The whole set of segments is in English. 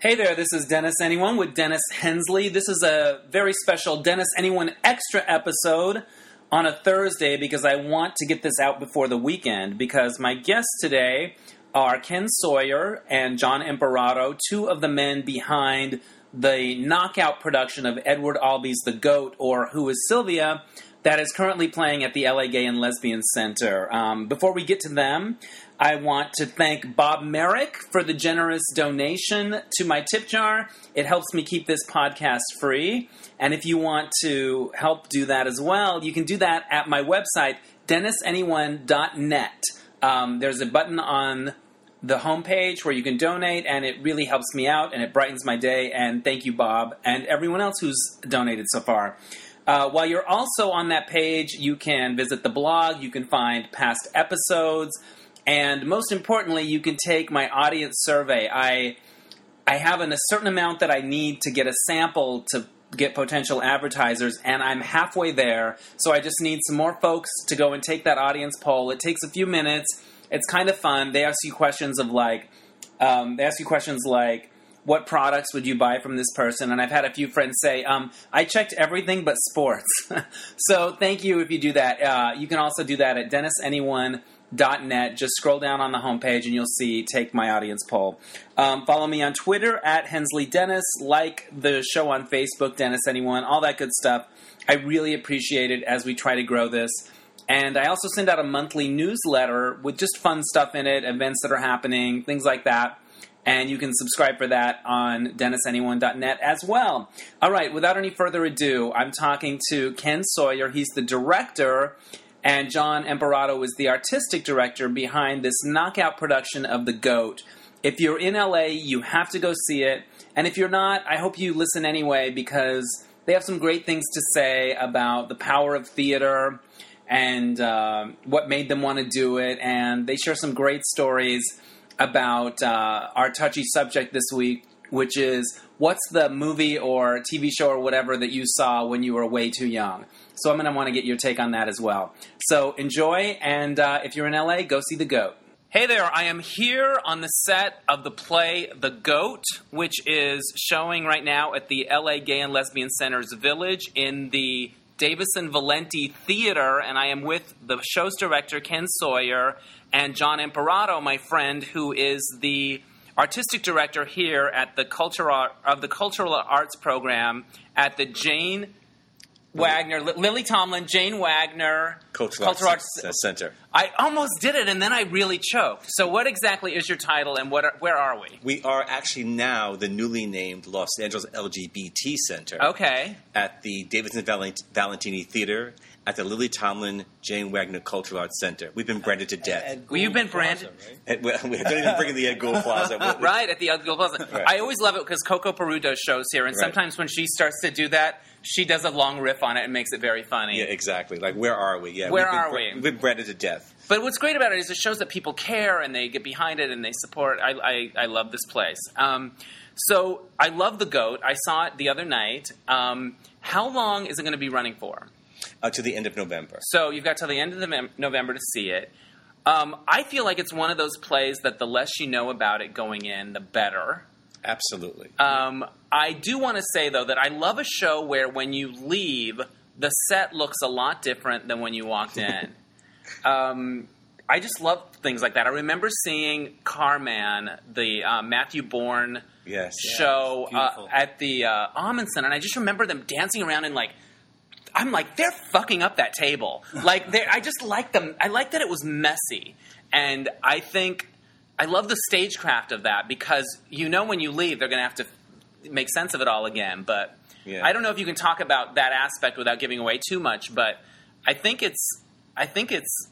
Hey there, this is Dennis Anyone with Dennis Hensley. This is a very special Dennis Anyone extra episode on a Thursday because I want to get this out before the weekend because my guests today are Ken Sawyer and John Imparato, two of the men behind the knockout production of Edward Albee's The Goat or Who is Sylvia that is currently playing at the LA Gay and Lesbian Center. Um, before we get to them, I want to thank Bob Merrick for the generous donation to my tip jar. It helps me keep this podcast free. And if you want to help do that as well, you can do that at my website, dennisanyone.net. Um, there's a button on the homepage where you can donate, and it really helps me out and it brightens my day. And thank you, Bob, and everyone else who's donated so far. Uh, while you're also on that page, you can visit the blog, you can find past episodes, and most importantly, you can take my audience survey. I I have an, a certain amount that I need to get a sample to get potential advertisers, and I'm halfway there. So I just need some more folks to go and take that audience poll. It takes a few minutes. It's kind of fun. They ask you questions of like, um, they ask you questions like, what products would you buy from this person? And I've had a few friends say, um, I checked everything but sports. so thank you if you do that. Uh, you can also do that at dennisanyone.net. Just scroll down on the homepage and you'll see Take My Audience Poll. Um, follow me on Twitter at Hensley Dennis. Like the show on Facebook, Dennis Anyone, all that good stuff. I really appreciate it as we try to grow this. And I also send out a monthly newsletter with just fun stuff in it, events that are happening, things like that and you can subscribe for that on dennisanyone.net as well. All right, without any further ado, I'm talking to Ken Sawyer. He's the director, and John Imparato is the artistic director behind this knockout production of The Goat. If you're in LA, you have to go see it. And if you're not, I hope you listen anyway because they have some great things to say about the power of theater and uh, what made them want to do it. And they share some great stories about uh, our touchy subject this week, which is what's the movie or TV show or whatever that you saw when you were way too young. So I'm going to want to get your take on that as well. So enjoy, and uh, if you're in LA, go see The Goat. Hey there, I am here on the set of the play The Goat, which is showing right now at the LA Gay and Lesbian Center's Village in the Davidson Valentini Theater, and I am with the show's director, Ken Sawyer, and John Imparato, my friend, who is the artistic director here at the cultural of the cultural arts program at the Jane Wagner, Lily Tomlin, Jane Wagner Cultural, Cultural Arts, Arts, Center. I almost did it, and then I really choked. So, what exactly is your title, and what are, where are we? We are actually now the newly named Los Angeles LGBT Center. Okay. At the Davidson Valentini Theater at the Lily Tomlin Jane Wagner Cultural Arts Center. We've been branded to death. well, you've been branded. Plaza, right? we don't even bring in the Ed Gould Plaza. right at the Ed Gould Plaza. Right. I always love it because Coco Peru does shows here, and right. sometimes when she starts to do that, she does a long riff on it and makes it very funny. Yeah, exactly. Like, where are we? Yeah, where are we? We've been branded to death. But what's great about it is it shows that people care and they get behind it and they support. I, I, I love this place. Um, so I love the goat. I saw it the other night. Um, how long is it going to be running for? Uh, to the end of November. So you've got till the end of the mem- November to see it. Um, I feel like it's one of those plays that the less you know about it going in, the better. Absolutely. Um, I do want to say though that I love a show where when you leave, the set looks a lot different than when you walked in. um, I just love things like that. I remember seeing Car Man, the uh, Matthew Bourne yes. show uh, at the uh, Ahmanson, and I just remember them dancing around in like I'm like, they're fucking up that table. Like, I just like them. I like that it was messy, and I think I love the stagecraft of that because you know when you leave, they're going to have to make sense of it all again. But yeah. I don't know if you can talk about that aspect without giving away too much. But I think it's, I think it's.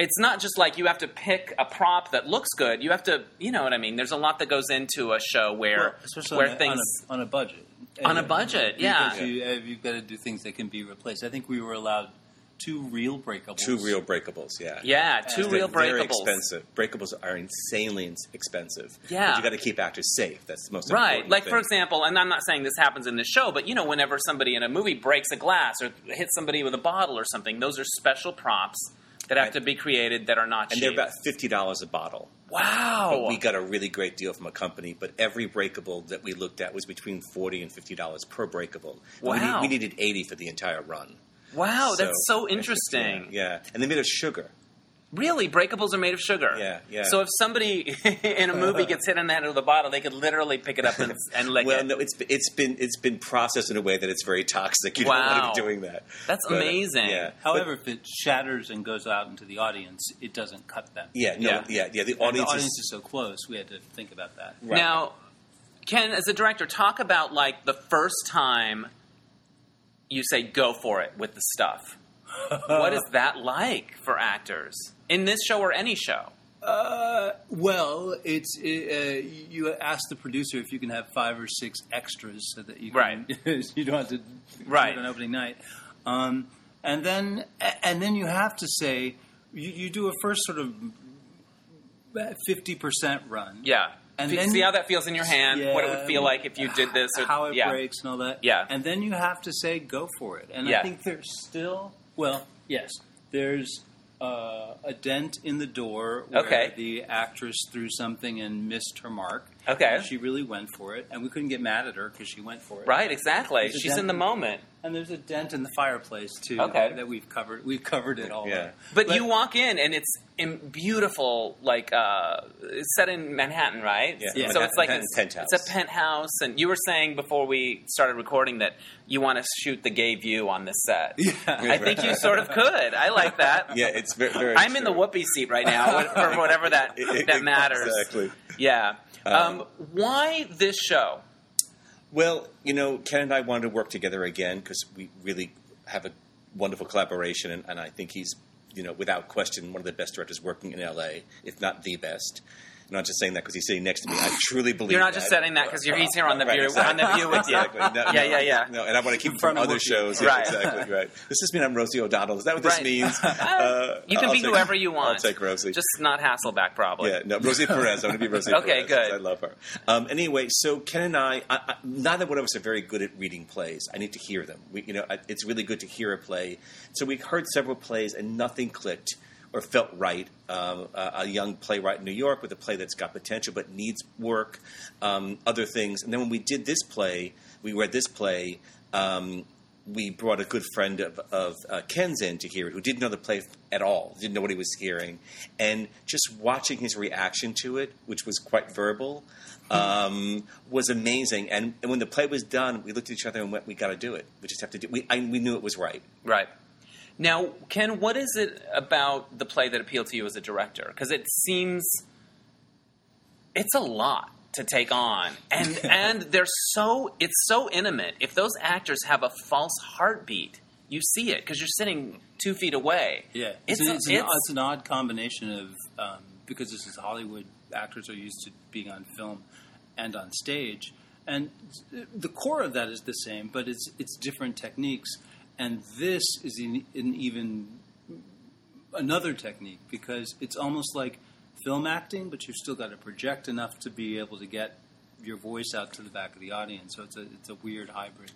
It's not just like you have to pick a prop that looks good. You have to, you know what I mean. There's a lot that goes into a show where, well, especially where on a, things on a, on a budget on a budget, yeah. You, have uh, got to do things that can be replaced. I think we were allowed two real breakables. Two real breakables, yeah. Yeah, two uh, real breakables. Very expensive. Breakables are insanely expensive. Yeah, but you got to keep actors safe. That's the most right. Like thing. for example, and I'm not saying this happens in the show, but you know, whenever somebody in a movie breaks a glass or hits somebody with a bottle or something, those are special props that have to be created that are not and cheap. they're about fifty dollars a bottle. wow. But we got a really great deal from a company, but every breakable that we looked at was between forty and fifty dollars per breakable. And we, Wow. need- we needed eighty for the entire run. wow, that's so interesting. Yeah, yeah. and they made of sugar. Really, breakables are made of sugar. Yeah, yeah. So if somebody in a movie gets hit in the head with a bottle, they could literally pick it up and, and lick Well, it. no, it's it's been it's been processed in a way that it's very toxic. You don't want Wow. to be doing that. That's But, uh, amazing. Yeah. However, if it shatters and goes out into the audience, it doesn't cut them. yeah, no, Yeah. yeah, yeah, The audience, the audience is, is so close. We had to think about that. right. Now, Ken, as a director, talk about like the first time you say go for it with the stuff. What is that like for actors in this show or any show? Uh, well, it's uh, you ask the producer if you can have five or six extras so that you can, you don't have to Right. on opening night, um, and then and then you have to say you, you do a first sort of fifty percent run, Yeah. And then- see how that feels in your hand. what it would feel like if you did this. Or, how it yeah. breaks and all that. Yeah. And then you have to say go for it. And Yeah. I think there's still well, yes, there's uh, a dent in the door where Okay. the actress threw something and missed her mark. Okay. And she really went for it, and we couldn't get mad at her because she went for it. Right, exactly. There's She's in the in- moment. And there's a dent in the fireplace too. Okay. That we've covered. We've covered it all. Yeah. up. But, you walk in and it's in beautiful, like uh, it's set in Manhattan, right? Yeah. Yeah. So it's like Manhattan it's, penthouse. it's a penthouse, and you were saying before we started recording that you want to shoot the gay view on this set. Yeah. I think you sort of could. I like that. yeah, it's very. very I'm in the true. Whoopi seat right now, for whatever that that matters. Exactly. Yeah. Um, Um, why this show? Well, you know, Ken and I wanted to work together again because we really have a wonderful collaboration, and, and I think he's, you know, without question, one of the best directors working in LA, if not the best. I'm not just saying that because he's sitting next to me. I truly believe You're not just saying that because he's here on the Right, view exactly. on the view with you. Exactly. No, Yeah, yeah, yeah. No, and I want to keep from other shows. Yeah, Right. exactly. Right. Does this mean I'm Rosie O'Donnell? Is that what this Right. means? Uh, You can I'll be take- whoever you want. I'll take Rosie. Just not Hasselbeck, probably. Yeah, no, Rosie Perez. I want to be Rosie Okay, Perez. good. I love her. Um, anyway, so Ken and I, I, I, neither one of us are very good at reading plays. I need to hear them. We, you know, I, it's really good to hear a play. So we heard several plays, and nothing clicked or felt right. Um, a, a young playwright in New York with a play that's got potential but needs work, um, other things. And then when we did this play, we read this play. Um, we brought a good friend of, of uh, Ken's in to hear it, who didn't know the play at all, didn't know what he was hearing, and just watching his reaction to it, which was quite verbal, um, was amazing. And, and when the play was done, we looked at each other and went, "We got to do it. We just have to do." We I, we knew it was right. Right. Now, Ken, what is it about the play that appealed to you as a director? Because it seems it's a lot to take on, and and they're so it's so intimate. If those actors have a false heartbeat, you see it because you're sitting two feet away. Yeah, It's it's, a- it's, an, it's- it's an odd combination of um, because this is Hollywood. Actors are used to being on film and on stage, and the core of that is the same, but it's it's different techniques. And this is an, an even another technique because it's almost like film acting, but you've still got to project enough to be able to get your voice out to the back of the audience. So it's a it's a weird hybrid.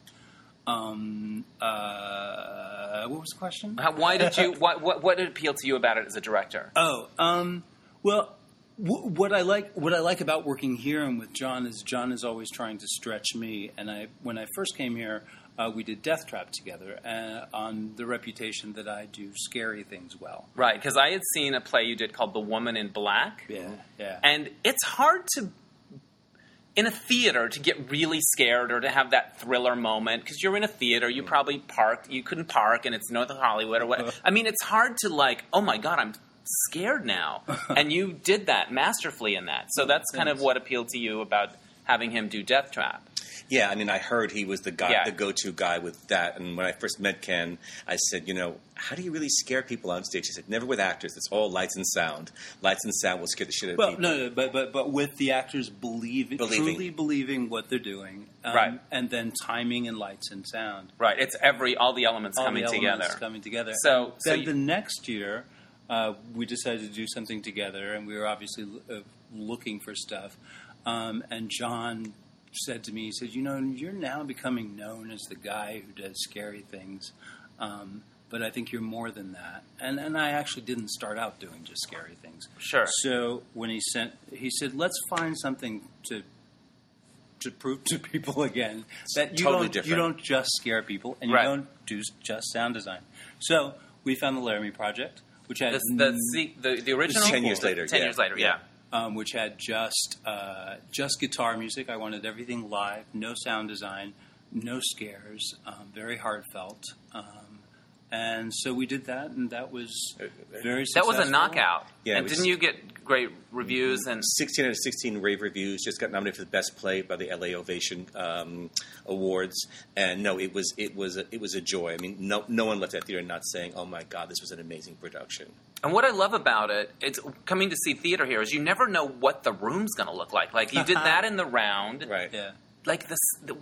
Um, uh, what was the question? How- Why did you? What, what what appealed to you about it as a director? Oh, um, well, w- what I like what I like about working here and with John is John is always trying to stretch me. And I when I first came here, uh, we did Deathtrap together uh, on the reputation that I do scary things well. Right, because I had seen a play you did called The Woman in Black. Yeah, yeah. And it's hard to, in a theater, to get really scared or to have that thriller moment because you're in a theater. You probably parked. You couldn't park, and it's North Hollywood or what. I mean, it's hard to like. Oh my god, I'm scared now. and you did that masterfully in that. So that's kind of what appealed to you about having him do Death Trap. Yeah, I mean, I heard he was the guy, Yeah. the go-to guy with that. And when I first met Ken, I said, you know, how do you really scare people on stage? He said, never with actors. It's all lights and sound. Lights and sound will scare the shit out of Well, people. no, no, but but but with the actors believing, Believing. truly believing what they're doing, um, Right. And then timing and lights and sound. Right. It's every all the elements all coming the elements together. coming together. So- then you- the next year, uh, we decided to do something together, and we were obviously uh, looking for stuff. Um, and John said to me, he said, "You know, you're now becoming known as the guy who does scary things." Um, but I think you're more than that. And and I actually didn't start out doing just scary things. Sure. So when he sent, he said, "Let's find something to." To prove to people again that you totally don't different. you don't just scare people and you Right. don't do just sound design. So we found the Laramie Project, which had The, the, the, the original? 10 years later, Ten yeah. years later, yeah. Um, which had just uh, just guitar music. I wanted everything live, no sound design, no scares, um, very heartfelt. Um, and so we did that, and that was very That was a knockout. Yeah, and didn't you get great reviews? And 16 out of 16 rave reviews. Just got nominated for the best play by the LA Ovation um, Awards. And no, it was it was a, it was a joy. I mean, no no one left that theater not saying, "Oh my God, this was an amazing production." And what I love about it, it's coming to see theater here, is you never know what the room's going to look like. Like you did that in the round, Right. Yeah. like this. The,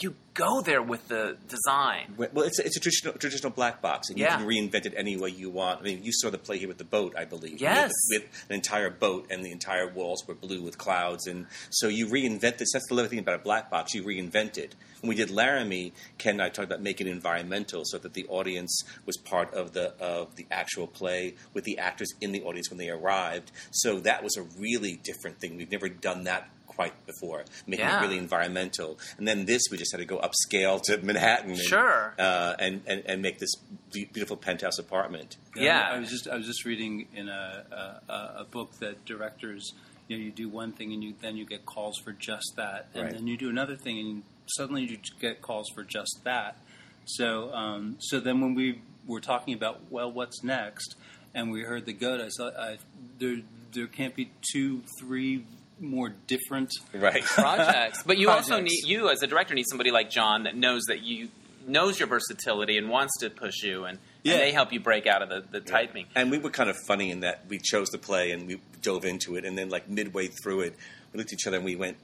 you go there with the design. Well, it's a, it's a traditional traditional black box, and you Yeah. can reinvent it any way you want. I mean, you saw the play here with the boat, I believe. Yes. with, with an entire boat, and the entire walls were blue with clouds, and so you reinvent this. That's the lovely thing about a black box. You reinvent it. When we did Laramie, Ken and I talked about making it environmental, so that the audience was part of the of the actual play with the actors in the audience when they arrived. So that was a really different thing. We've never done that quite before, making Yeah. it really environmental. And then this, we just had to go upscale to Manhattan. And, Sure. uh, and, and and make this beautiful penthouse apartment. Yeah. I was just I was just reading in a a, a- a book that directors you know you do one thing and you then you get calls for just that and Right. then you do another thing and suddenly you get calls for just that. So um, so then when we were talking about well what's next and we heard the goat I thought I, there there can't be two three more different Right. projects. But you also need you as a director need somebody like John that knows that you knows your versatility and wants to push you and, Yeah. and they help you break out of the, the typing. And we were kind of funny in that we chose the play and we dove into it, and then like midway through it, we looked at each other and we went.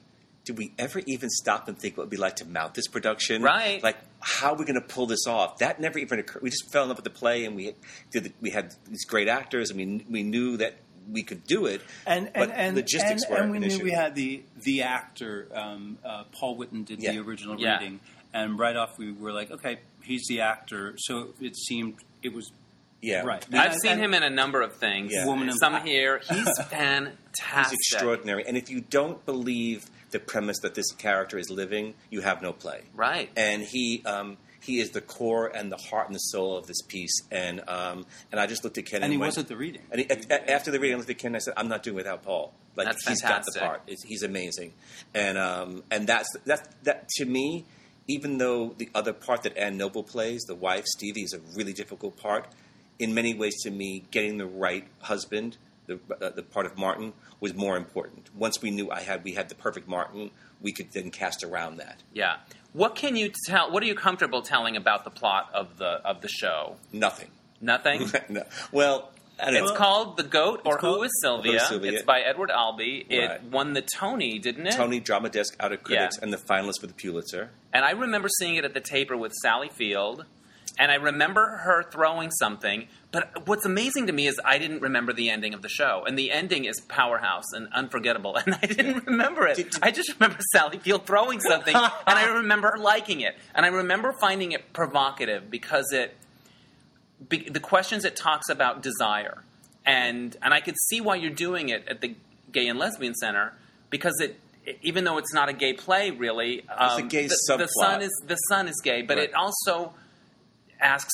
Did we ever even stop and think what it would be like to mount this production? Right. Like, how are we going to pull this off? That never even occurred. We just fell in love with the play, and we did. The, we had these great actors, and we we knew that we could do it. and but and, and logistics and, were and we an knew issue. we had the the actor um, uh, Paul Whitten did Yeah. the original Yeah. reading, and right off we were like, okay, he's the actor, so it seemed it was yeah, right. I've And- seen and- him in a number of things. Yeah. Woman Some Black. here. He's fantastic. He's extraordinary. And if you don't believe the premise that this character is living, you have no play. Right. And he um, he is the core and the heart and the soul of this piece. And um, and I just looked at Ken and, and he went, was at the reading. And he, a- after the reading, I looked at Ken and I said, "I'm not doing it without Paul. Like That's he's got the part. It's, he's amazing." And um, and that's that that to me. Even though the other part that Ann Noble plays, the wife Stevie, is a really difficult part. In many ways, to me, getting the right husband, the uh, the part of Martin, was more important. Once we knew I had we had the perfect Martin, we could then cast around that. Yeah. What can you tell? What are you comfortable telling about the plot of the of the show? Nothing. Nothing. no. Well, I don't It's know. called The Goat or Who is Sylvia? Who is Sylvia? It's by Edward Albee. It Right. won the Tony, didn't it? Tony Drama Desk out of critics Yeah. and the finalist for the Pulitzer. And I remember seeing it at the taper with Sally Field. And I remember her throwing something. But what's amazing to me is I didn't remember the ending of the show. And the ending is powerhouse and unforgettable. And I didn't remember it. Did- did- I just remember Sally Field throwing something. and I remember liking it. And I remember finding it provocative because it. Be, the questions it talks about desire. And, and I could see why you're doing it at the Gay and Lesbian Center because it. Even though it's not a gay play, really, um, a gay the, the subplot. son is the son is gay, but Right. it also asks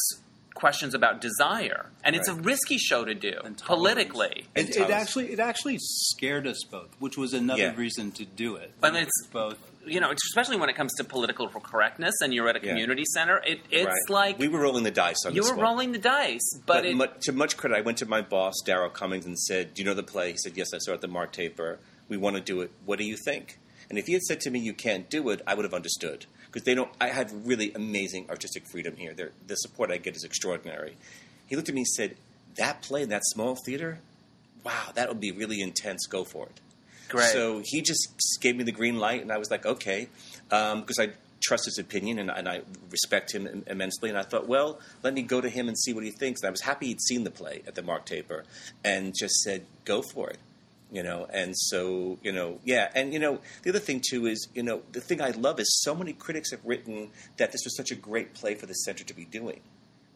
questions about desire, and it's a risky show to do And politically. And It, it actually it actually scared us both, which was another Yeah. reason to do it. But it's- both. You know, especially when it comes to political correctness, and you're at a Yeah. community center. It, it's Right. like we were rolling the dice on you this were one. rolling the dice, but, But, it, mu- to much credit, I went to my boss, Daryl Cummings, and said, "Do you know the play?" He said, "Yes, I saw it at the Mark Taper. We want to do it. What do you think?" And if he had said to me, "You can't do it," I would have understood because they don't. I have really amazing artistic freedom here. They're, the support I get is extraordinary. He looked at me and said, "That play in that small theater, wow, that would be really intense. Go for it." great. So he just gave me the green light, and I was like, okay, um, because I trust his opinion and, and I respect him im- immensely. And I thought, well, let me go to him and see what he thinks. And I was happy he'd seen the play at the Mark Taper and just said, go for it. You know, and so you know, yeah, and you know, the other thing too is, you know, the thing I love is so many critics have written that this was such a great play for the center to be doing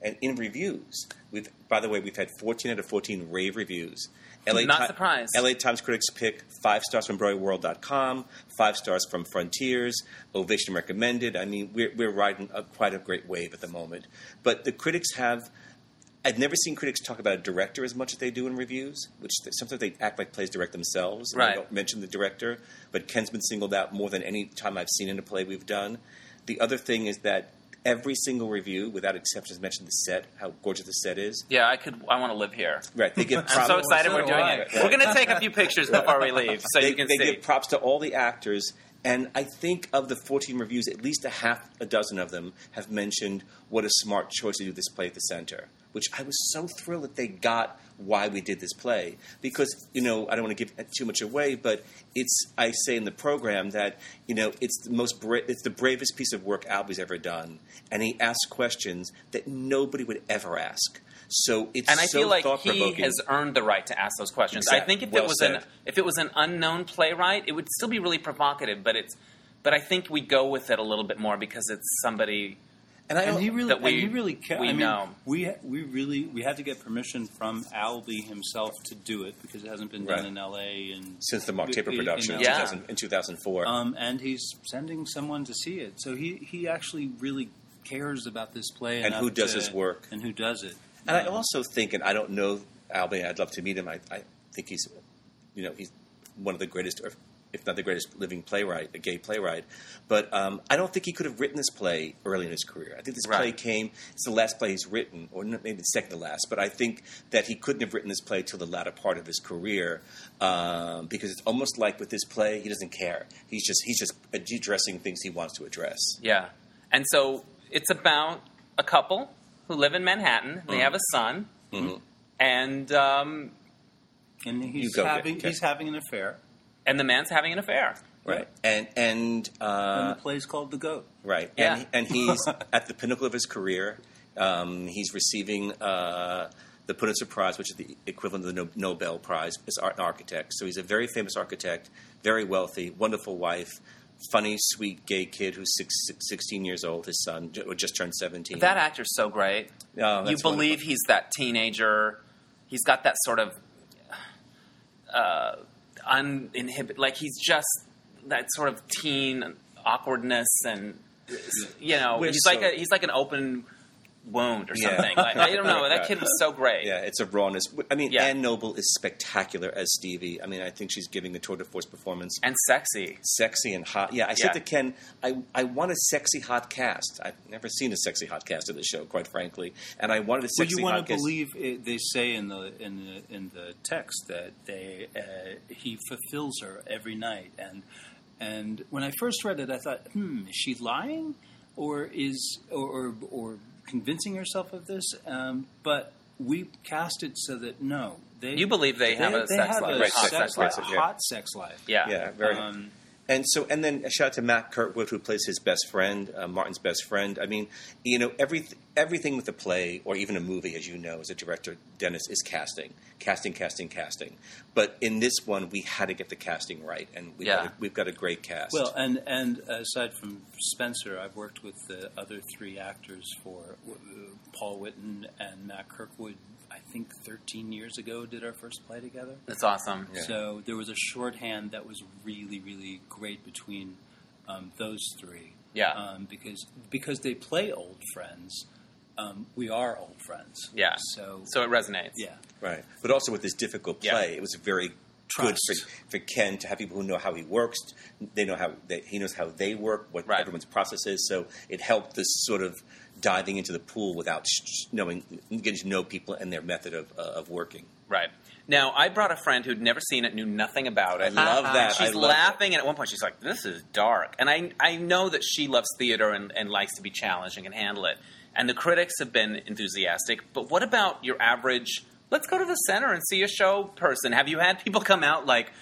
and in reviews. We've, by the way, we've had 14 out of 14 rave reviews. LA Not Ti- surprised. LA Times critics pick five stars from BroadwayWorld.com, five stars from Frontiers, Ovation recommended. I mean, we're, we're riding a, quite a great wave at the moment. But the critics have. I've never seen critics talk about a director as much as they do in reviews, which th- sometimes they act like plays direct themselves. and they Right. don't mention the director, but Ken's been singled out more than any time I've seen in a play we've done. The other thing is that every single review, without exception, has mentioned the set, how gorgeous the set is. Yeah, I could. I want to live here. Right, they give I'm so excited we're doing it. We're going to take a few pictures before we leave, so they, you can they see. give props to all the actors, and I think of the 14 reviews, at least a half a dozen of them have mentioned what a smart choice to do this play at the center. Which I was so thrilled that they got why we did this play because you know I don't want to give too much away, but it's I say in the program that you know it's the most bra- it's the bravest piece of work Albee's ever done, and he asks questions that nobody would ever ask. So it's and I so feel like he has earned the right to ask those questions. I think if Well it was an if it was an unknown playwright, it would still be really provocative. But it's but I think we go with it a little bit more because it's somebody. And I and don't- he really, that we- and he really ca- we I mean, know. We we really we had to get permission from Albee himself to do it because it hasn't been Right. done in L.A. and since the Mark Taper production in, in Yeah. 2000, in 2004. Um, and he's sending someone to see it. So he, he actually really cares about this play And who does to- his work. and who does it. And I Um, also think, and I don't know Albany, I'd love to meet him. I, I think he's, you know, he's one of the greatest, or if not the greatest living playwright, a gay playwright. But um, I don't think he could have written this play early in his career. I think this play came, it's the last play he's written, or maybe the second to last, but I think that he couldn't have written this play till the latter part of his career um, because it's almost like with this play, he doesn't care. He's just, he's just addressing things he wants to address. Yeah, and so it's about a couple who live in Manhattan. They Mhm. have a son, Mhm. and um, and he's having, he's having an affair. And the man's having an affair. Right. And, and, uh, and the play's called The Goat. Right, Yeah. and, and he's at the pinnacle of his career. Um, he's receiving uh, the Pulitzer Prize, which is the equivalent of the Nobel Prize, as art and architect. So he's a very famous architect, very wealthy, wonderful wife, funny, sweet gay kid who's six, six, 16 years old. His son ju- just turned 17. That actor's so great. Oh, you that's believe wonderful. he's that teenager. He's got that sort of uh, uninhibited, like he's just that sort of teen awkwardness, and you know, We're he's so- like a, he's like an open wound or Yeah. something. Like, I don't know. That kid was so great. Yeah, it's a rawness. I mean, Yeah. Anne Noble is spectacular as Stevie. I mean, I think she's giving a tour de force performance. and sexy. sexy and hot. Yeah, I Yeah. said to Ken, I, I want a sexy hot cast. I've never seen a sexy hot cast of the show, quite frankly, and I wanted a Well, sexy you want to cast. believe it, they say in the in the in the text that they uh, he fulfills her every night, and and when I first read it, I thought, hmm, is she lying, or is or or, or convincing yourself of this? Um, but we cast it so that no, they You believe they have a sex have life, a Right, hot sex, sex life. life, yeah. hot sex life. Yeah. yeah, very. Um, and so, and then a shout out to Matt Kirkwood, who plays his best friend, uh, Martin's best friend. I mean, you know, every everything with a play or even a movie, as you know, as a director, Dennis is casting, casting, casting, casting. But in this one, we had to get the casting right, and we've, Yeah. got, a, we've got a great cast. Well, and and aside from Spencer, I've worked with the other three actors for uh, Paul Witten and Matt Kirkwood. I think 13 years ago, did our first play together. That's awesome. Yeah. So there was a shorthand that was really, really great between um, those three. Yeah. Um, because because they play old friends, um, we are old friends. Yeah. So So it resonates. yeah. Right. But also with this difficult Yeah. play, it was very good Trust. for, for Ken to have people who know how he works. They know how they, he knows how they work, what Right. everyone's process is. So it helped this sort of diving into the pool without knowing, getting to know people and their method of, uh, of working. Right. Now, I brought a friend who'd never seen it, knew nothing about it. I love that. She's love laughing, and at one point she's like, "This is dark." And I, I know that she loves theater and, and likes to be challenged and can handle it. And the critics have been enthusiastic. But what about your average? Let's go to the center and see a show person. Have you had people come out like?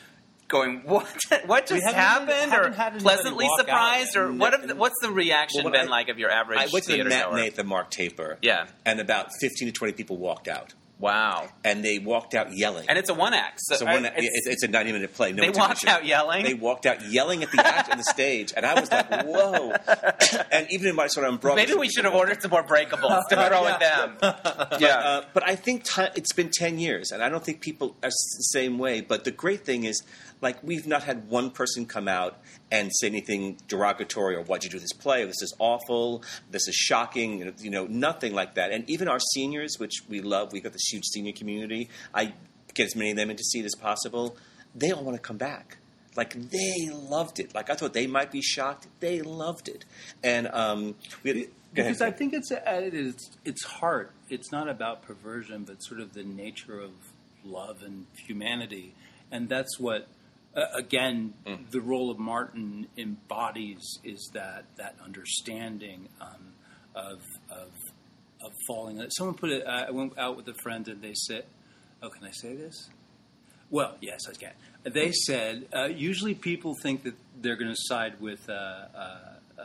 Going what? What just happened? Or pleasantly walk out. surprised? Or what? Have, what's the reaction Well, been I- like of your average I went to the matinee at the Mark Taper. Yeah. And about 15 to 20 people walked out. Wow. and they walked out yelling. And it's a one act. So, so one, I- it's, it's, a ninety minute play. No they walked out yelling. They walked out yelling at the act on the stage, and I was like, "Whoa!" and even in my sort of umbrella, Maybe we should have ordered some more breakables to throw at them. Yeah. Uh, but I think ti it's been 10 years, and I don't think people are s- the same way. But the great thing is, like, we've not had one person come out and say anything derogatory or why'd you do this play, this is awful, this is shocking, you know, nothing like that. And even our seniors, which we love, we've got this huge senior community, I get as many of them in to see it as possible, they all want to come back. Like they loved it. Like I thought they might be shocked. They loved it, and um, we because I think it's at its its heart. It's not about perversion, but sort of the nature of love and humanity, and that's what. Uh, again, Mm. the role of Martin embodies is that that understanding um, of of of falling. Someone put it. I went out with a friend, and they said, "Oh, can I say this?" Well, yes, I can. They said uh, usually people think that they're going to side with uh, uh, uh,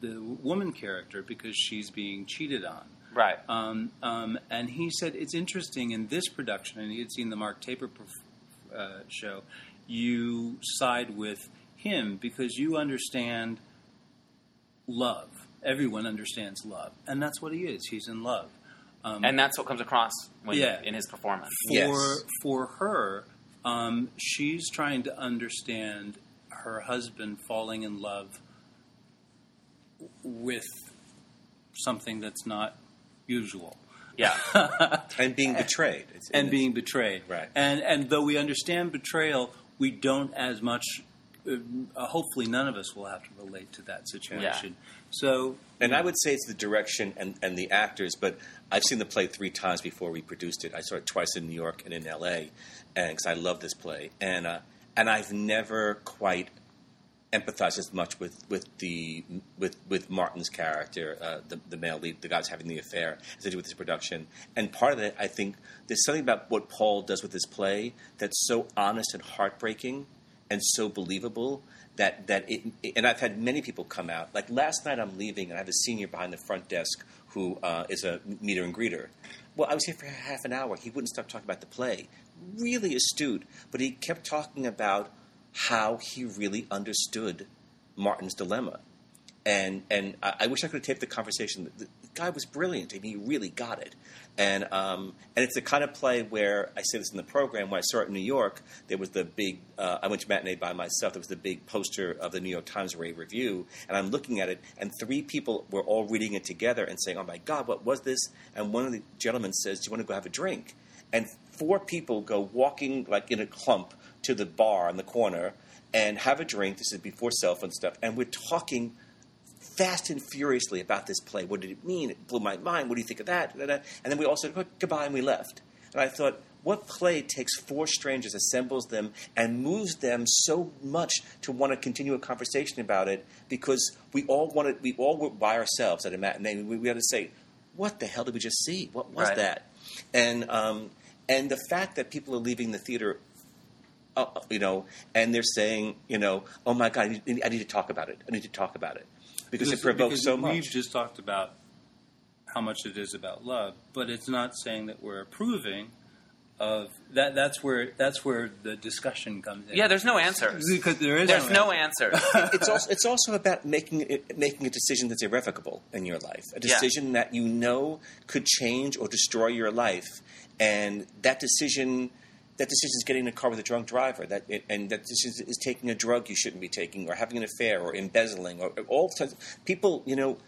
the woman character because she's being cheated on. right. Um, um, and he said it's interesting in this production, and he had seen the Mark Taper perf- uh, show. You side with him because you understand love. Everyone understands love, and that's what he is. He's in love. Um, and that's what comes across when, Yeah. in his performance. for Yes. for her, um, she's trying to understand her husband falling in love with something that's not usual Yeah. and being betrayed, It's- and it's- being betrayed. Right. And and though we understand betrayal, we don't as much. Uh, hopefully, none of us will have to relate to that situation. Yeah. So, And I would say it's the direction and, and the actors, but I've seen the play three times before we produced it. I saw it twice in New York and in L.A. and because I love this play, and uh, and I've never quite empathized as much with, with the with with Martin's character, uh, the the male lead, the guy who's having the affair, as I do with this production. And part of it, I think, there's something about what Paul does with this play that's so honest and heartbreaking and so believable that that it. And I've had many people come out. Like last night, I'm leaving, and I have a senior behind the front desk who uh, is a meter and greeter. Well, I was here for half an hour. He wouldn't stop talking about the play. Really astute, but he kept talking about how he really understood Martin's dilemma. And and I, I wish I could have taped the conversation. The, the guy was brilliant. I mean, he really got it. And um, and it's the kind of play where I say this in the program. When I saw it in New York, there was the big. Uh, I went to matinee by myself. There was the big poster of the New York Times rave review, and I'm looking at it, and three people were all reading it together and saying, "Oh my God, what was this?" And one of the gentlemen says, "Do you want to go have a drink?" And four people go walking like in a clump to the bar in the corner and have a drink. This is before cell phone stuff, and we're talking fast and furiously about this play. What did it mean? It blew my mind. What do you think of that? And then we all said goodbye and we left. And I thought, what play takes four strangers, assembles them, and moves them so much to want to continue a conversation about it? Because we all wanted, we all were by ourselves at a matinee. We, we had to say, what the hell did we just see? What was Right. that? And um, and the fact that people are leaving the theater uh, you know, and they're saying, you know, oh my God, I need, I need to talk about it. I need to talk about it because, it provokes because so much. We've just talked about how much it is about love, but it's not saying that we're approving of that. That's where that's where the discussion comes in. Yeah, there's no answer because there is There's no answer. answers. it's also it's also about making it, making a decision that's irrevocable in your life, a Yeah. decision that you know could change or destroy your life, and that decision. That decision is getting in a car with a drunk driver. That and that decision is taking a drug you shouldn't be taking, or having an affair, or embezzling, or, or all types. People, you know,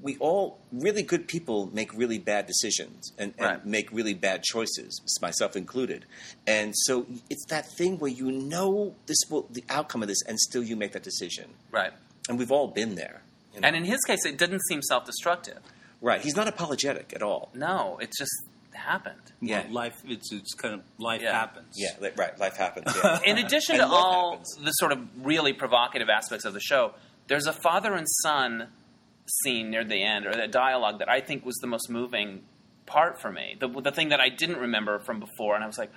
we all really good people make really bad decisions and, and Right. make really bad choices, myself included. And so it's that thing where you know this will the outcome of this, and still you make that decision. right. And we've all been there. you know? And in his case, it didn't seem self-destructive. right, he's not apologetic at all. No, it just happened. Yeah. life. It's it's kind of life Yeah. happens. Yeah, li- right. Life happens. Yeah. In addition And to life all happens. the sort of really provocative aspects of the show, there's a father and son scene near the end, or the dialogue that I think was the most moving part for me. The, the thing that I didn't remember from before, and I was like,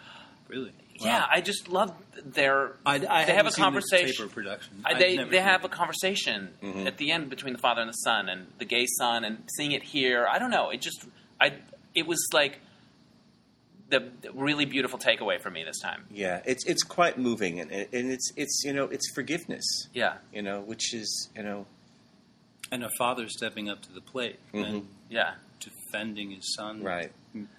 really. yeah, Wow. I just love their. I, I they haven't have a seen the conversation. taper production. I, I've they never they seen have it. a conversation Mhm. at the end between the father and the son, and the gay son, and seeing it here. I don't know. It just I it was like the really beautiful takeaway for me this time. Yeah, it's it's quite moving, and and it's it's you know it's forgiveness. Yeah, You know, which is you know and a father stepping up to the plate mm-hmm. and yeah. defending his son Right.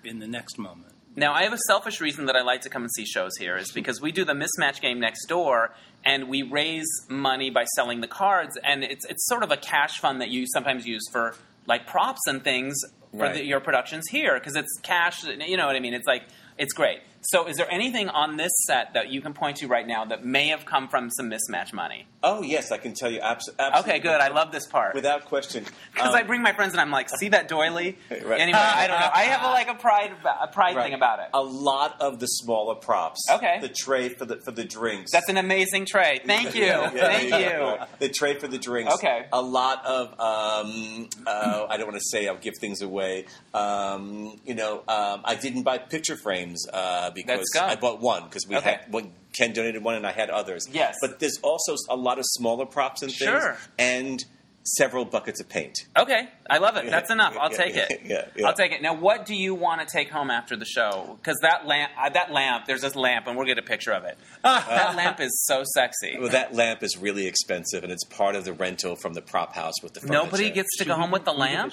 in the next moment. Now, I have a selfish reason that I like to come and see shows here is because we do the mismatch game next door, and we raise money by selling the cards, and it's it's sort of a cash fund that you sometimes use for like props and things for Right. the, your productions here because it's cash. You know what I mean? It's like it's great. So, is there anything on this set that you can point to right now that may have come from some mismatch money? oh yes, I can tell you abso- absolutely. Okay, good. I love this part. without question. Because Um, I bring my friends and I'm like, see that doily? Right. Anyway, I don't know. I have a, like a pride, a pride right. thing about it. A lot of the smaller props. Okay. The tray for the for the drinks. That's an amazing tray. Thank you. Yeah, Thank yeah, you. yeah. The tray for the drinks. Okay. A lot of um, uh, I don't want to say I'll give things away. Um, you know, um, I didn't buy picture frames uh, because I bought one because we Okay. had one. Ken donated one, and I had others. Yes. but there's also a lot of smaller props and things, Sure. and several buckets of paint. Okay, I love it. That's enough. I'll Yeah, take yeah, it. yeah, yeah. I'll take it. Now, what do you want to take home after the show? Because that lamp, uh, that lamp, there's this lamp, and we'll get a picture of it. that lamp is so sexy. Well, that lamp is really expensive, and it's part of the rental from the prop house with the furniture. Nobody gets to go home with the lamp.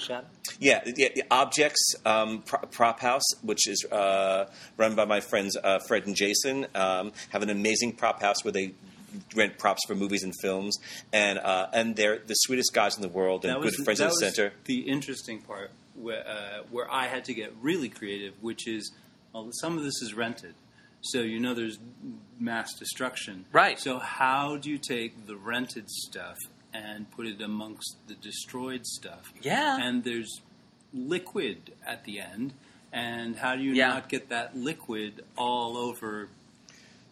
Yeah, yeah, yeah, Objects um, pro- Prop House, which is uh, run by my friends uh, Fred and Jason, um, have an amazing prop house where they rent props for movies and films, and uh, and they're the sweetest guys in the world and That good friends that of the center. The interesting part where, uh, where I had to get really creative, which is well, some of this is rented, so you know there's mass destruction. Right. So how do you take the rented stuff and put it amongst the destroyed stuff? Yeah. And there's liquid at the end, and how do you Yeah. not get that liquid all over?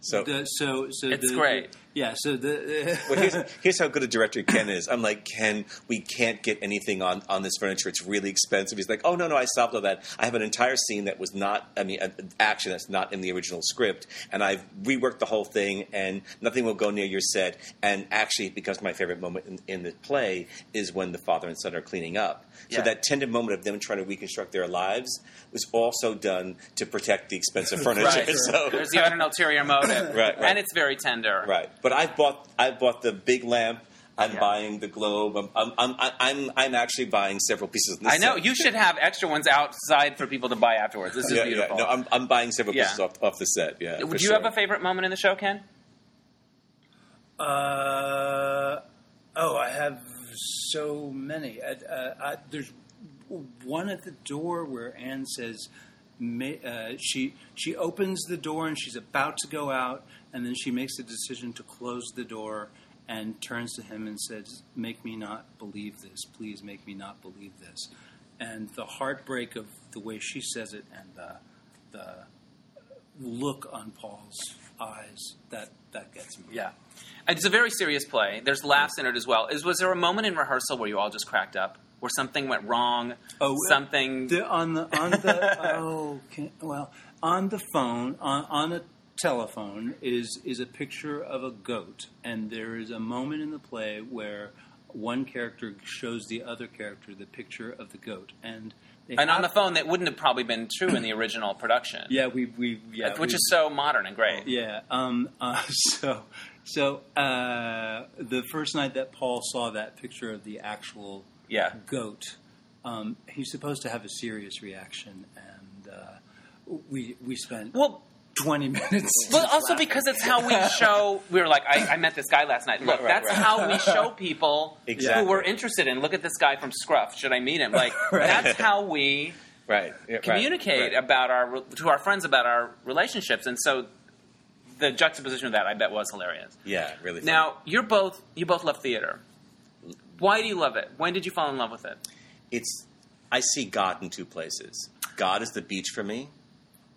So. the, so so It's the- great. Yeah. So the well, here's, here's how good a director Ken is. I'm like, Ken, we can't get anything on, on this furniture. It's really expensive. He's like, oh, no, no, I solved all that. I have an entire scene that was not, I mean, an action that's not in the original script. And I've reworked the whole thing, and nothing will go near your set. And actually, because my favorite moment in, in the play is when the father and son are cleaning up. Yeah. So that tender moment of them trying to reconstruct their lives was also done to protect the expensive furniture. Right. So, There's even an ulterior motive. Right, right. And it's very tender. Right, but I've bought I've bought the big lamp. I'm Yeah. buying the globe. I'm I'm, I'm I'm I'm actually buying several pieces. Of this I know. set. You should have extra ones outside for people to buy afterwards. This is Yeah, beautiful. Yeah, no, I'm I'm buying several Yeah. pieces off, off the set. Yeah. for Would you sure. have a favorite moment in the show, Ken? Uh, oh, I have so many. I, uh, I, there's one at the door where Anne says, ma- uh, she she opens the door and she's about to go out, and then she makes a decision to close the door and turns to him and says, "Make me not believe this. Please make me not believe this." And the heartbreak of the way she says it and the the look on Paul's eyes that that gets me. Yeah. It's a very serious play. There's laughs in it as well. Is was there a moment in rehearsal where you all just cracked up? Where something went wrong? Oh, something. The, on the on the oh can, well on the phone on on a telephone is is a picture of a goat, and there is a moment in the play where one character shows the other character the picture of the goat, and and on the phone, that wouldn't have probably been true in the original production. yeah we we yeah which we- is so modern and great. yeah. Um, uh, so, so uh, the first night that Paul saw that picture of the actual Yeah. goat, um, he's supposed to have a serious reaction, and uh, we we spent Well, twenty minutes. Well, just also laughing. because it's how we show. We were like, I, I met this guy last night. Look, Right, right, that's right. how we show people Exactly. who we're interested in. Look at this guy from Scruff. Should I meet him? Like, that's how we right yeah, communicate right. about our to our friends about our relationships. And so, the juxtaposition of that, I bet, was hilarious. Yeah, really. Fun. Now, you're both you both love theater. Why do you love it? When did you fall in love with it? it's I see God in two places. God is the beach for me,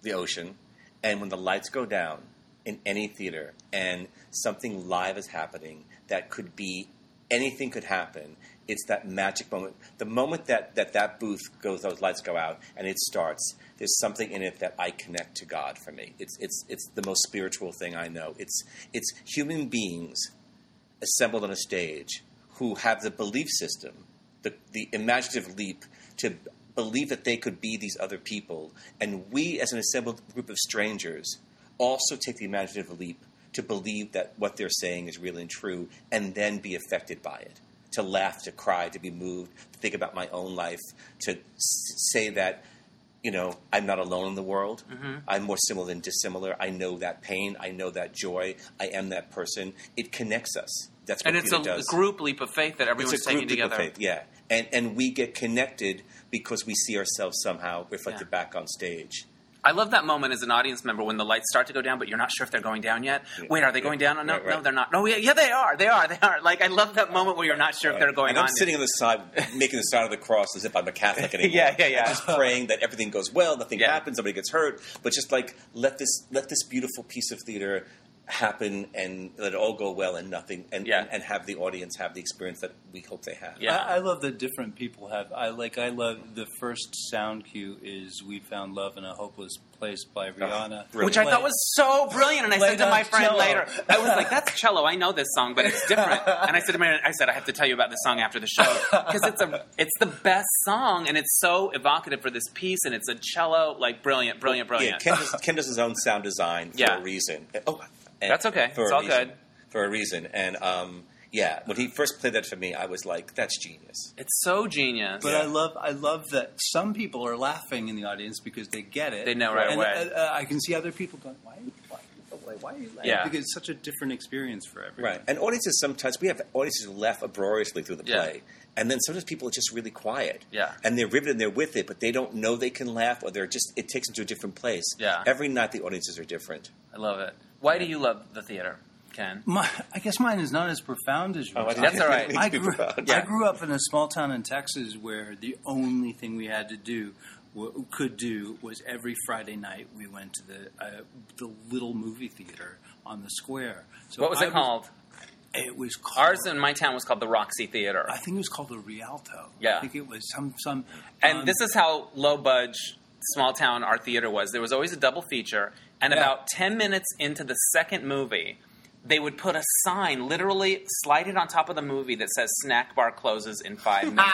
the ocean, and when the lights go down in any theater and something live is happening that could be anything could happen. It's that magic moment. The moment that that, that booth goes, those lights go out, and it starts. There's something in it that I connect to God for me. It's it's it's the most spiritual thing I know. It's it's human beings assembled on a stage who have the belief system, the, the imaginative leap to believe that they could be these other people, and we, as an assembled group of strangers, also take the imaginative leap to believe that what they're saying is real and true, and then be affected by it. To laugh, to cry, to be moved, to think about my own life, to say that, you know, I'm not alone in the world. Mm-hmm. I'm more similar than dissimilar. I know that pain. I know that joy. I am that person. It connects us. That's what And it's a does. group leap of faith that everyone's It's a taking group leap of together. faith, yeah. And and we get connected because we see ourselves somehow reflected Yeah. back on stage. I love that moment as an audience member when the lights start to go down, but you're not sure if they're going down yet. Wait, are they going down? Oh, no, Right, no, they're not. No, yeah, yeah, they are. They are. They are. Like I love that moment where you're not sure if they're going and on. I'm sitting on the side, making the sign of the cross as if I'm a Catholic anymore. Yeah, yeah, yeah. I'm just praying that everything goes well, nothing Yeah. happens, nobody gets hurt, but just like let this let this beautiful piece of theater happen and let it all go well and nothing and, Yeah. and, and have the audience have the experience that we hope they have. Yeah. I, I love that different people have. I like. I love the first sound cue is "We Found Love in a Hopeless Place" by oh, Rihanna, brilliant. Which I thought was so brilliant, and I said to my friend cello. later, I was like, "That's cello. I know this song, but it's different." And I said to my, I said, "I have to tell you about this song after the show because it's a, it's the best song, and it's so evocative for this piece, and it's a cello, like brilliant, brilliant, Yeah, brilliant." Ken does, Ken does his own sound design for Yeah. a reason. Oh, and- That's okay. For It's a all reason. good. For a reason. And um, yeah, when he first played that for me, I was like, "That's genius." It's so genius. But Yeah. I love. I love that some people are laughing in the audience because they get it. They know right and, away. uh, uh, I can see other people going, "Why? Why? Why? why are you laughing?" Yeah. Because it's such a different experience for everyone. Right. And audiences sometimes we have audiences who laugh uproariously through the Yeah. play. And then sometimes people are just really quiet. Yeah. And they're riveted and they're with it, but they don't know they can laugh or they're just it takes them to a different place. Yeah. Every night the audiences are different. I love it. Why do you love the theater, Ken? My, I guess mine is not as profound as yours. Oh, That's all right. I grew, profound. I grew up in a small town in Texas where the only thing we had to do, w- could do, was every Friday night we went to the uh, the little movie theater on the square. So What was I it called? It was called. Ours in my town was called the Roxy Theater. I think it was called the Rialto. Yeah. I think it was some some. And um, this is how low budge, small town our theater was. There was always a double feature, and Yeah. about 10 minutes into the second movie, they would put a sign, literally slide it on top of the movie that says snack bar closes in five minutes.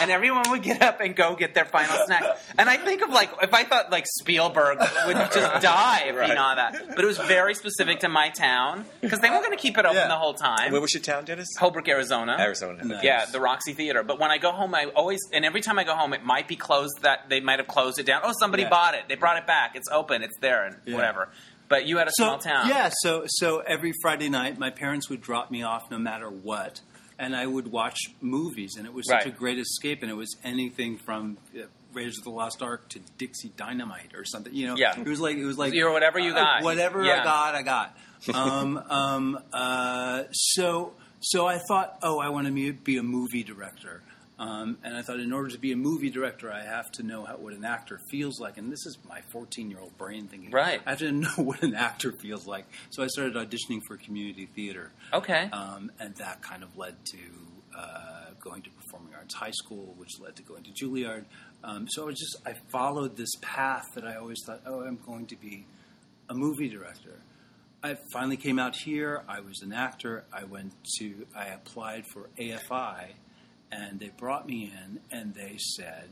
and everyone would get up and go get their final snack. And I think of like, if I thought like Spielberg would just die if he Right. saw that. But it was very specific to my town, because they weren't going to keep it open Yeah. the whole time. Where was your town, Dennis? Holbrook, Arizona. Arizona. Nice. Yeah, the Roxy Theater. But when I go home, I always and every time I go home, it might be closed. That they might have closed it down. Oh, somebody Yeah. bought it. They brought it back. It's open. It's there, and Yeah. whatever. But you had a so small town. yeah. So so every Friday night, my parents would drop me off no matter what. And I would watch movies, and it was such Right. a great escape. And it was anything from uh, Raiders of the Lost Ark to Dixie Dynamite or something. You know, Yeah. It was like it was like You're whatever you uh, got. whatever Yeah. I got, I got. Um, um, uh, so so I thought, oh, I want to be a movie director. Um, and I thought, in order to be a movie director, I have to know how, what an actor feels like. And this is my 14 year old brain thinking. Right. I have to know what an actor feels like. So I started auditioning for community theater. Okay. Um, and that kind of led to uh, going to performing arts high school, which led to going to Juilliard. Um, so I was just I followed this path that I always thought, oh, I'm going to be a movie director. I finally came out here. I was an actor. I went to I applied for AFI, and they brought me in, and they said.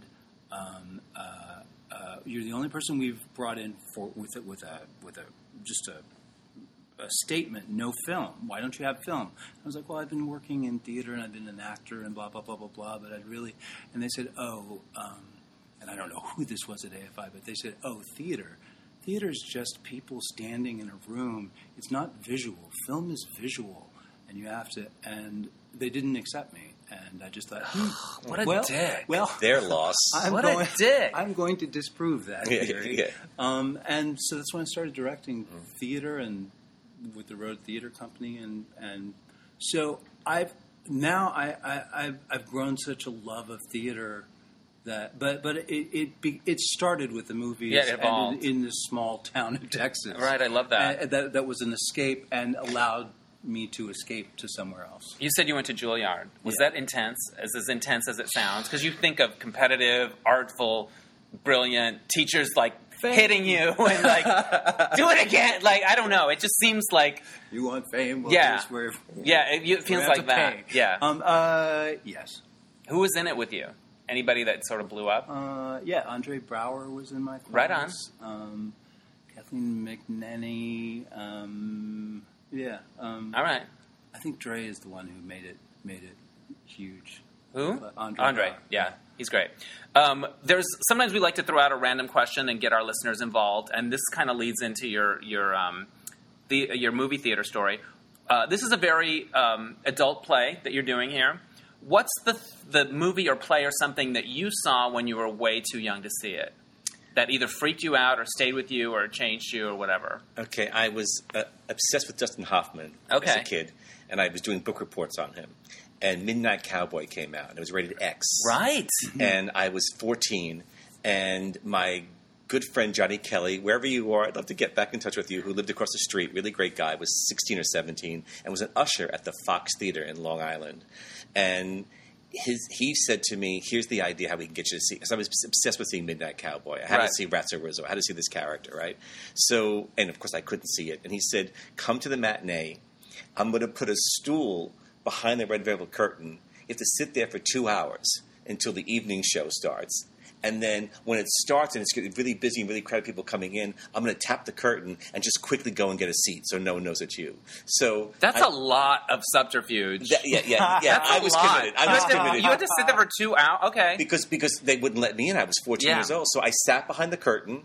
Um, uh, uh, you're the only person we've brought in for with a, with a with a just a a statement, no film. Why don't you have film? I was like, well, I've been working in theater and I've been an actor and blah blah blah blah blah. But I'd really, and they said, oh, um, and I don't know who this was at AFI, but they said, oh, theater. Theater is just people standing in a room. It's not visual. Film is visual, and you have to. And they didn't accept me, and I just thought, hmm, What a well, dick. Well, Their loss. I'm What a going, dick. I'm going to disprove that Yeah, theory. yeah. Um, and so that's when I started directing theater and with the Road Theater Company, and and so I've now I, I I've, I've grown such a love of theater that but but it it, be, it started with the movies Yeah, it and evolved. in, in this small town in Texas. Right, I love that. And that that was an escape and allowed me to escape to somewhere else. You said you went to Juilliard. Was Yeah. that intense? As as intense as it sounds? Because you think of competitive, artful, brilliant teachers like Thank hitting you and like do it again. Like I don't know. It just seems like You want fame? Well, Yeah. where yeah. It, it feels like that. pay. Yeah. Um. Uh. Yes. Who was in it with you? Anybody that sort of blew up? Uh, yeah, Andre Braugher was in my class. Right on. Um, Kathleen McNenny. Um, yeah. Um, All right. I think Dre is the one who made it made it huge. Who? Uh, Andre Braugher. Yeah, he's great. Um, there's sometimes we like to throw out a random question and get our listeners involved, and this kind of leads into your your um, the your movie theater story. Uh, this is a very um, adult play that you're doing here. What's the the movie or play or something that you saw when you were way too young to see it? That either freaked you out or stayed with you or changed you or whatever. Okay, I was uh, obsessed with Dustin Hoffman as a kid, and I was doing book reports on him. And Midnight Cowboy came out, and it was rated X. Right. And I was 14, and my good friend Johnny Kelly, wherever you are, I'd love to get back in touch with you, who lived across the street, really great guy, was 16 or 17, and was an usher at the Fox Theater in Long Island. And his, he said to me, "Here's the idea how we can get you to see." Because I was obsessed with seeing Midnight Cowboy. I had Right. to see Ratso Rizzo. I had to see this character, right? So, and of course, I couldn't see it. And he said, "Come to the matinee. I'm going to put a stool behind the red velvet curtain. You have to sit there for two hours until the evening show starts." And then when it starts and it's getting really busy and really crowded people coming in, I'm going to tap the curtain and just quickly go and get a seat so no one knows it's you. So That's I- a lot of subterfuge. that- yeah, yeah, yeah. I was lot. committed. I You was had to- committed. You had to sit there for two hours. Okay. because because they wouldn't let me in. I was 14 Yeah. years old, so I sat behind the curtain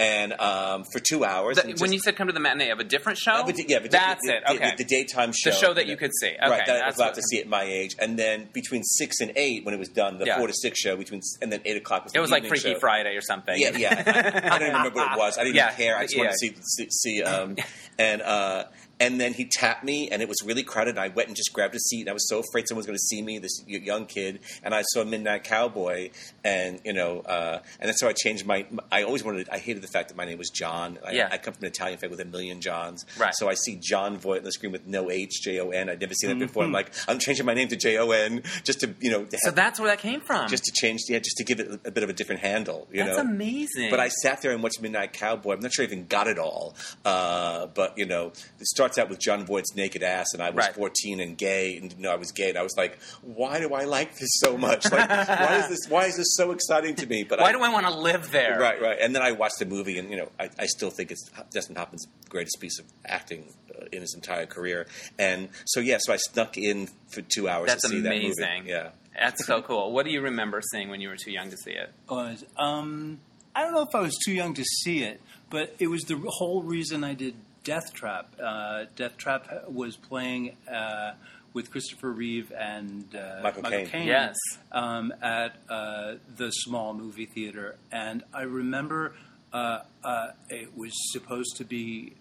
and um, for two hours. The- when just- you said come to the matinee of a different show, Uh, but yeah, but that's the, it. Okay, the, the daytime show, The show that you could see. Okay, right? That I was allowed what- to see at my age, and then between six and eight, when it was done, the Yeah. four to six show between, and then eight o'clock was it was like Freaky show. Friday or something. Yeah, yeah. I, I don't even remember what it was. I didn't Yeah, even care. I just wanted to see, see, see um, and uh, and then he tapped me, and it was really crowded. And I went and just grabbed a seat, and I was so afraid someone was going to see me, this young kid. And I saw Midnight Cowboy, and you know, uh, and that's how I changed my. I always wanted. I hated the fact that my name was John. I, Yeah. I come from an Italian family with a million Johns. Right. So I see Jon Voight on the screen with no H, J O N. I'd never seen that before. Mm-hmm. I'm like, I'm changing my name to J O N just to you know to So have, that's where that came from. just to change, yeah, just to give it a, bit of a different handle. You that's know, amazing. but I sat there and watched Midnight Cowboy. I'm not sure I even got it all. Uh, but, you know, it starts out with Jon Voight's naked ass, and I was Right. 14 and gay, and didn't know I was gay. And I was like, why do I like this so much? Like, why is this? Why is this so exciting to me? But Why I, do I want to live there? Right, right. And then I watched the movie, and you know, I, I still think it's Dustin Hoffman's greatest piece of acting uh, in his entire career. And so, yeah, so I snuck in for two hours That's to see amazing. that movie. Yeah. That's so cool. What do you remember seeing when you were too young to see it? was um, I don't know if I was too young to see it, but it was the whole reason I did Deathtrap. Uh, Deathtrap was playing uh, with Christopher Reeve and uh, Michael Caine. Yes. um, at uh, the small movie theater, and I remember uh, uh, it was supposed to be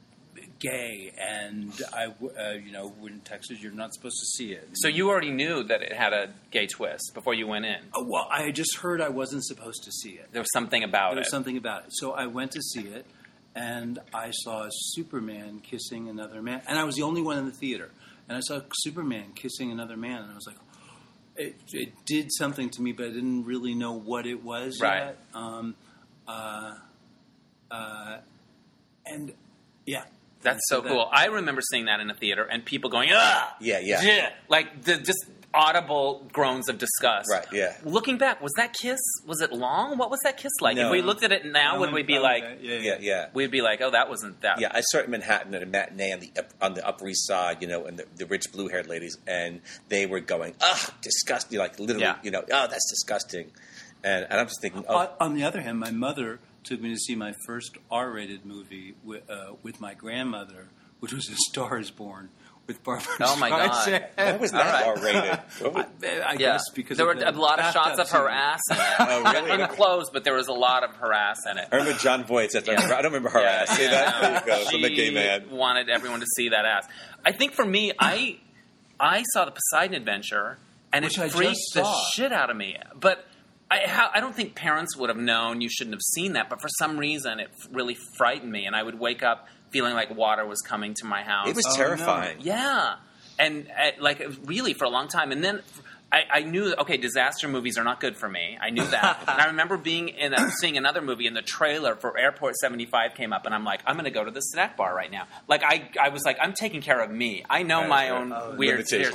gay, and I, w- uh, you know, in Texas, you're not supposed to see it. So you already knew that it had a gay twist before you went in. Oh, well, I just heard I wasn't supposed to see it. There was something about There it. There was something about it. So I went to see it, and I saw Superman kissing another man, and I was the only one in the theater. And I saw Superman kissing another man, and I was like, it, it did something to me, but I didn't really know what it was Right. yet. Um, uh, uh, and yeah, That's so that- cool. I remember seeing that in a theater and people going, ah, Yeah, yeah. like the just audible groans of disgust. Right, yeah. Looking back, was that kiss? Was it long? What was that kiss like? No. If we looked at it now, would we be like, yeah, Yeah, yeah. we'd be like, oh, that wasn't that? Yeah, I saw it in Manhattan at a matinee on the on the Upper East Side, you know, and the, the rich blue haired ladies, and they were going, "Ah, disgusting!" Like literally, Yeah. you know, "Oh, that's disgusting," and, and I'm just thinking, "Oh, On, on the other hand, my mother took me to see my first R-rated movie with, uh, with my grandmother, which was A Star Is Born with Barbra Oh, my God. Streisand. why was All that right. R rated?" What was- I Yeah. guess because there were the a lot of shots of her scene. ass in it. Oh, really? Unclosed, but there was a lot of her ass in it. I remember Jon Voight said, Yeah. "I don't remember her ass." See that? There you go. So I'm gay man. wanted everyone to see that ass. I think for me, I I saw the Poseidon Adventure, and Which it freaked the shit out of me. But I how, I don't think parents would have known you shouldn't have seen that. But for some reason, it really frightened me, and I would wake up feeling like water was coming to my house. It was Oh, terrifying. Yeah, and uh, like really for a long time, and then I, I knew okay, disaster movies are not good for me. I knew that, and I remember being in a, seeing another movie, and the trailer for Airport seventy five came up, and I'm like, I'm going to go to the snack bar right now. Like I, I was like, I'm taking care of me. I know Right, my right. own Oh, weird fears.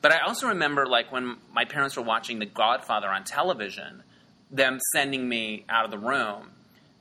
But I also remember like when my parents were watching The Godfather on television, them sending me out of the room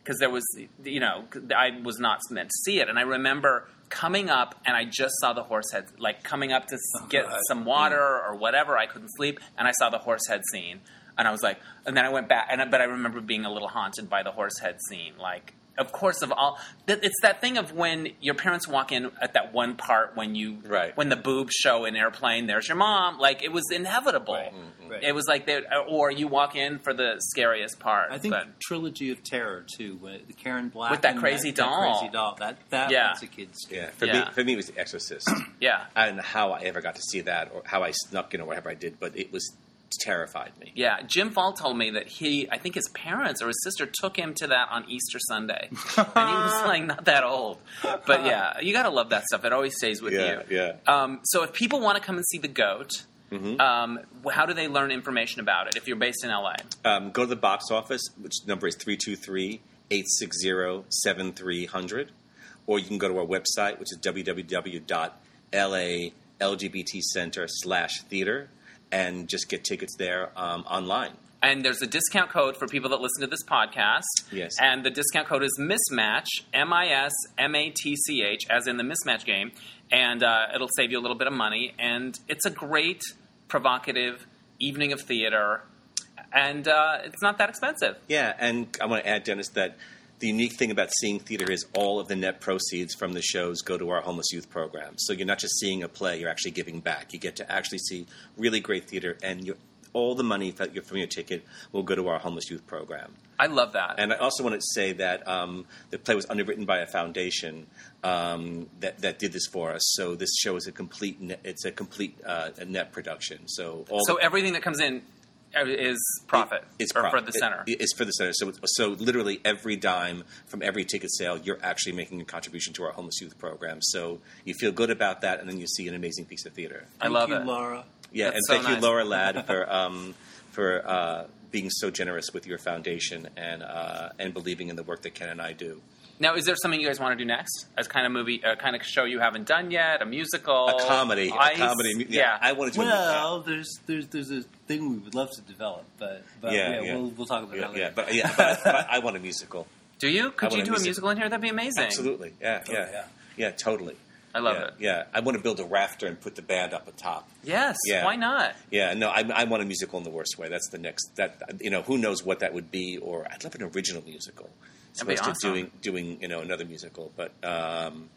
because there was, you know, I was not meant to see it, and I remember coming up and I just saw the horse head, like coming up to s- oh, get God. some water or whatever. I couldn't sleep, and I saw the horse head scene, and I was like, and then I went back, and but I remember being a little haunted by the horse head scene, like. Of course, of all, it's that thing of when your parents walk in at that one part when you, Right. when the boobs show in airplane. There's your mom. Like it was inevitable. Right. Mm-hmm. Right. It was like they, or you walk in for the scariest part. I think but trilogy of terror too. When the Karen Black With that crazy that, that doll. crazy doll. That that Yeah. was a kid's scare. Yeah, for Yeah. me, for me, it was The Exorcist. yeah, I don't know how I ever got to see that or how I snuck in or whatever I did, but it was terrified me. yeah. Jim Fall told me that he, I think his parents or his sister took him to that on Easter Sunday, and he was like not that old. But yeah, you gotta love that stuff. It always stays with Yeah, you. yeah. Um, so if people want to come and see the goat. Mm-hmm. Um, how do they learn information about it if you're based in LA? Um, go to the box office, which number is 323 860 7300. Or you can go to our website, which is www.lalgbtcenter slash theater, and just get tickets there um, online. And there's a discount code for people that listen to this podcast. Yes. And the discount code is mismatch, M I S M A T C H, as in the mismatch game. And uh, it'll save you a little bit of money. And it's a great, provocative evening of theater. And uh, it's not that expensive. Yeah, and I want to add, Dennis, that the unique thing about seeing theater is all of the net proceeds from the shows go to our homeless youth program. So you're not just seeing a play; you're actually giving back. You get to actually see really great theater, and all the money from your ticket will go to our homeless youth program. I love that. And I also want to say that um, the play was underwritten by a foundation um, that that did this for us. So this show is a complete net, it's a complete uh, net production. So all so the, everything that comes in is profit it's or prof- for the center. It- it's for the center. So, so literally every dime from every ticket sale, you're actually making a contribution to our homeless youth program. So you feel good about that, and then you see an amazing piece of theater. I Thank love you, it. Laura. Yeah, That's and so thank nice. you, Laura Ladd, for um, for uh, being so generous with your foundation and uh, and believing in the work that Ken and I do. Now, is there something you guys want to do next? As kind of movie, uh, a kind of show you haven't done yet? A musical? A comedy, Ice? a comedy. mu- Yeah. I wanted to. Well, there's there's there's a thing we would love to develop, but but Yeah, yeah, yeah. we'll we'll talk about yeah, that later. yeah, but yeah, but, but I want a musical. Do you? Could you a do a music- musical in here? That'd be amazing. Absolutely, yeah, Oh, yeah, yeah. yeah, totally. I love yeah, it. Yeah, I want to build a rafter and put the band up atop. Yes. Yeah. Why not? Yeah, no, I, I want a musical in the worst way. That's the next. That you know, who knows what that would be? Or I'd love an original musical, as That'd opposed to doing doing you know another musical. But um,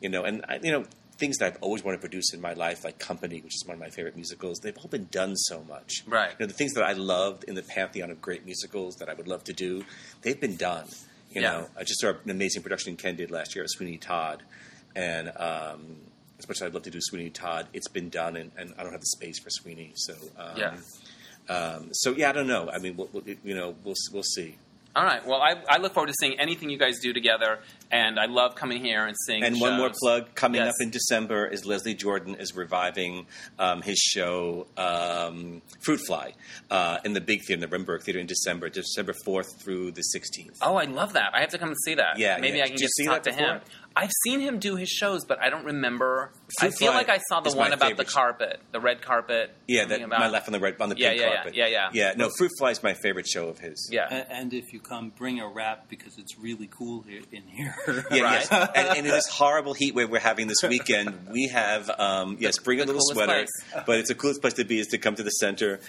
you know, and I, you know things that I've always wanted to produce in my life, like Company, which is one of my favorite musicals. They've all been done so much. Right. You know, the things that I loved in the pantheon of great musicals that I would love to do, they've been done. You Yeah. know, I just saw an amazing production Ken did last year of Sweeney Todd, and um, as much as I'd love to do Sweeney Todd, it's been done, and, and I don't have the space for Sweeney. So um, Yeah. um, so yeah, I don't know. I mean, we'll, we'll, you know, we'll we'll see. All right. Well, I, I look forward to seeing anything you guys do together, and I love coming here and seeing. And one more plug coming Yes. up in December is Leslie Jordan is reviving um, his show um, Fruit Fly uh, in the big theater, in the Renberg Theater in December, December fourth through the sixteenth. Oh, I love that. I have to come and see that. Yeah, maybe yeah. I can Did you get see to talk to him. Before? I've seen him do his shows, but I don't remember. I feel Fly like I saw the is one my about favorite the sh- carpet, the red carpet. Yeah, something that about- my left on the right on the Yeah, pink yeah, yeah, carpet. yeah, yeah. yeah. No, Fruit Fly is my favorite show of his. Yeah. And, and if you come, bring a wrap because it's really cool here in here. Yeah, Right. yes. And, and in this horrible heat wave we're having this weekend, we have um, yes, bring a the little coolest sweater. place. But it's the coolest place to be is to come to the center,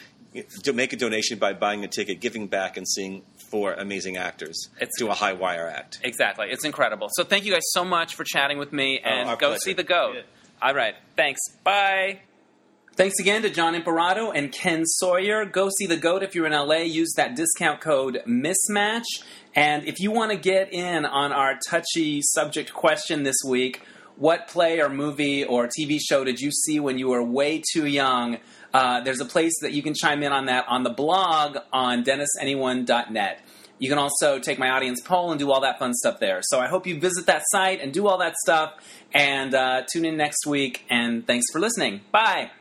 to make a donation by buying a ticket, giving back, and seeing four amazing actors It's- do a high wire act. Exactly. It's incredible. So thank you guys so much for chatting with me oh, and Oh, go pleasure. see the goat. Yeah. All right. Thanks. Bye. Thanks again to Jon Imperato and Ken Sawyer. Go see the goat if you're in LA. Use that discount code mismatch. And if you want to get in on our touchy subject question this week, what play or movie or TV show did you see when you were way too young? Uh, there's a place that you can chime in on that on the blog on DennisAnyone.net. You can also take my audience poll and do all that fun stuff there. So I hope you visit that site and do all that stuff. And uh, tune in next week. And thanks for listening. Bye.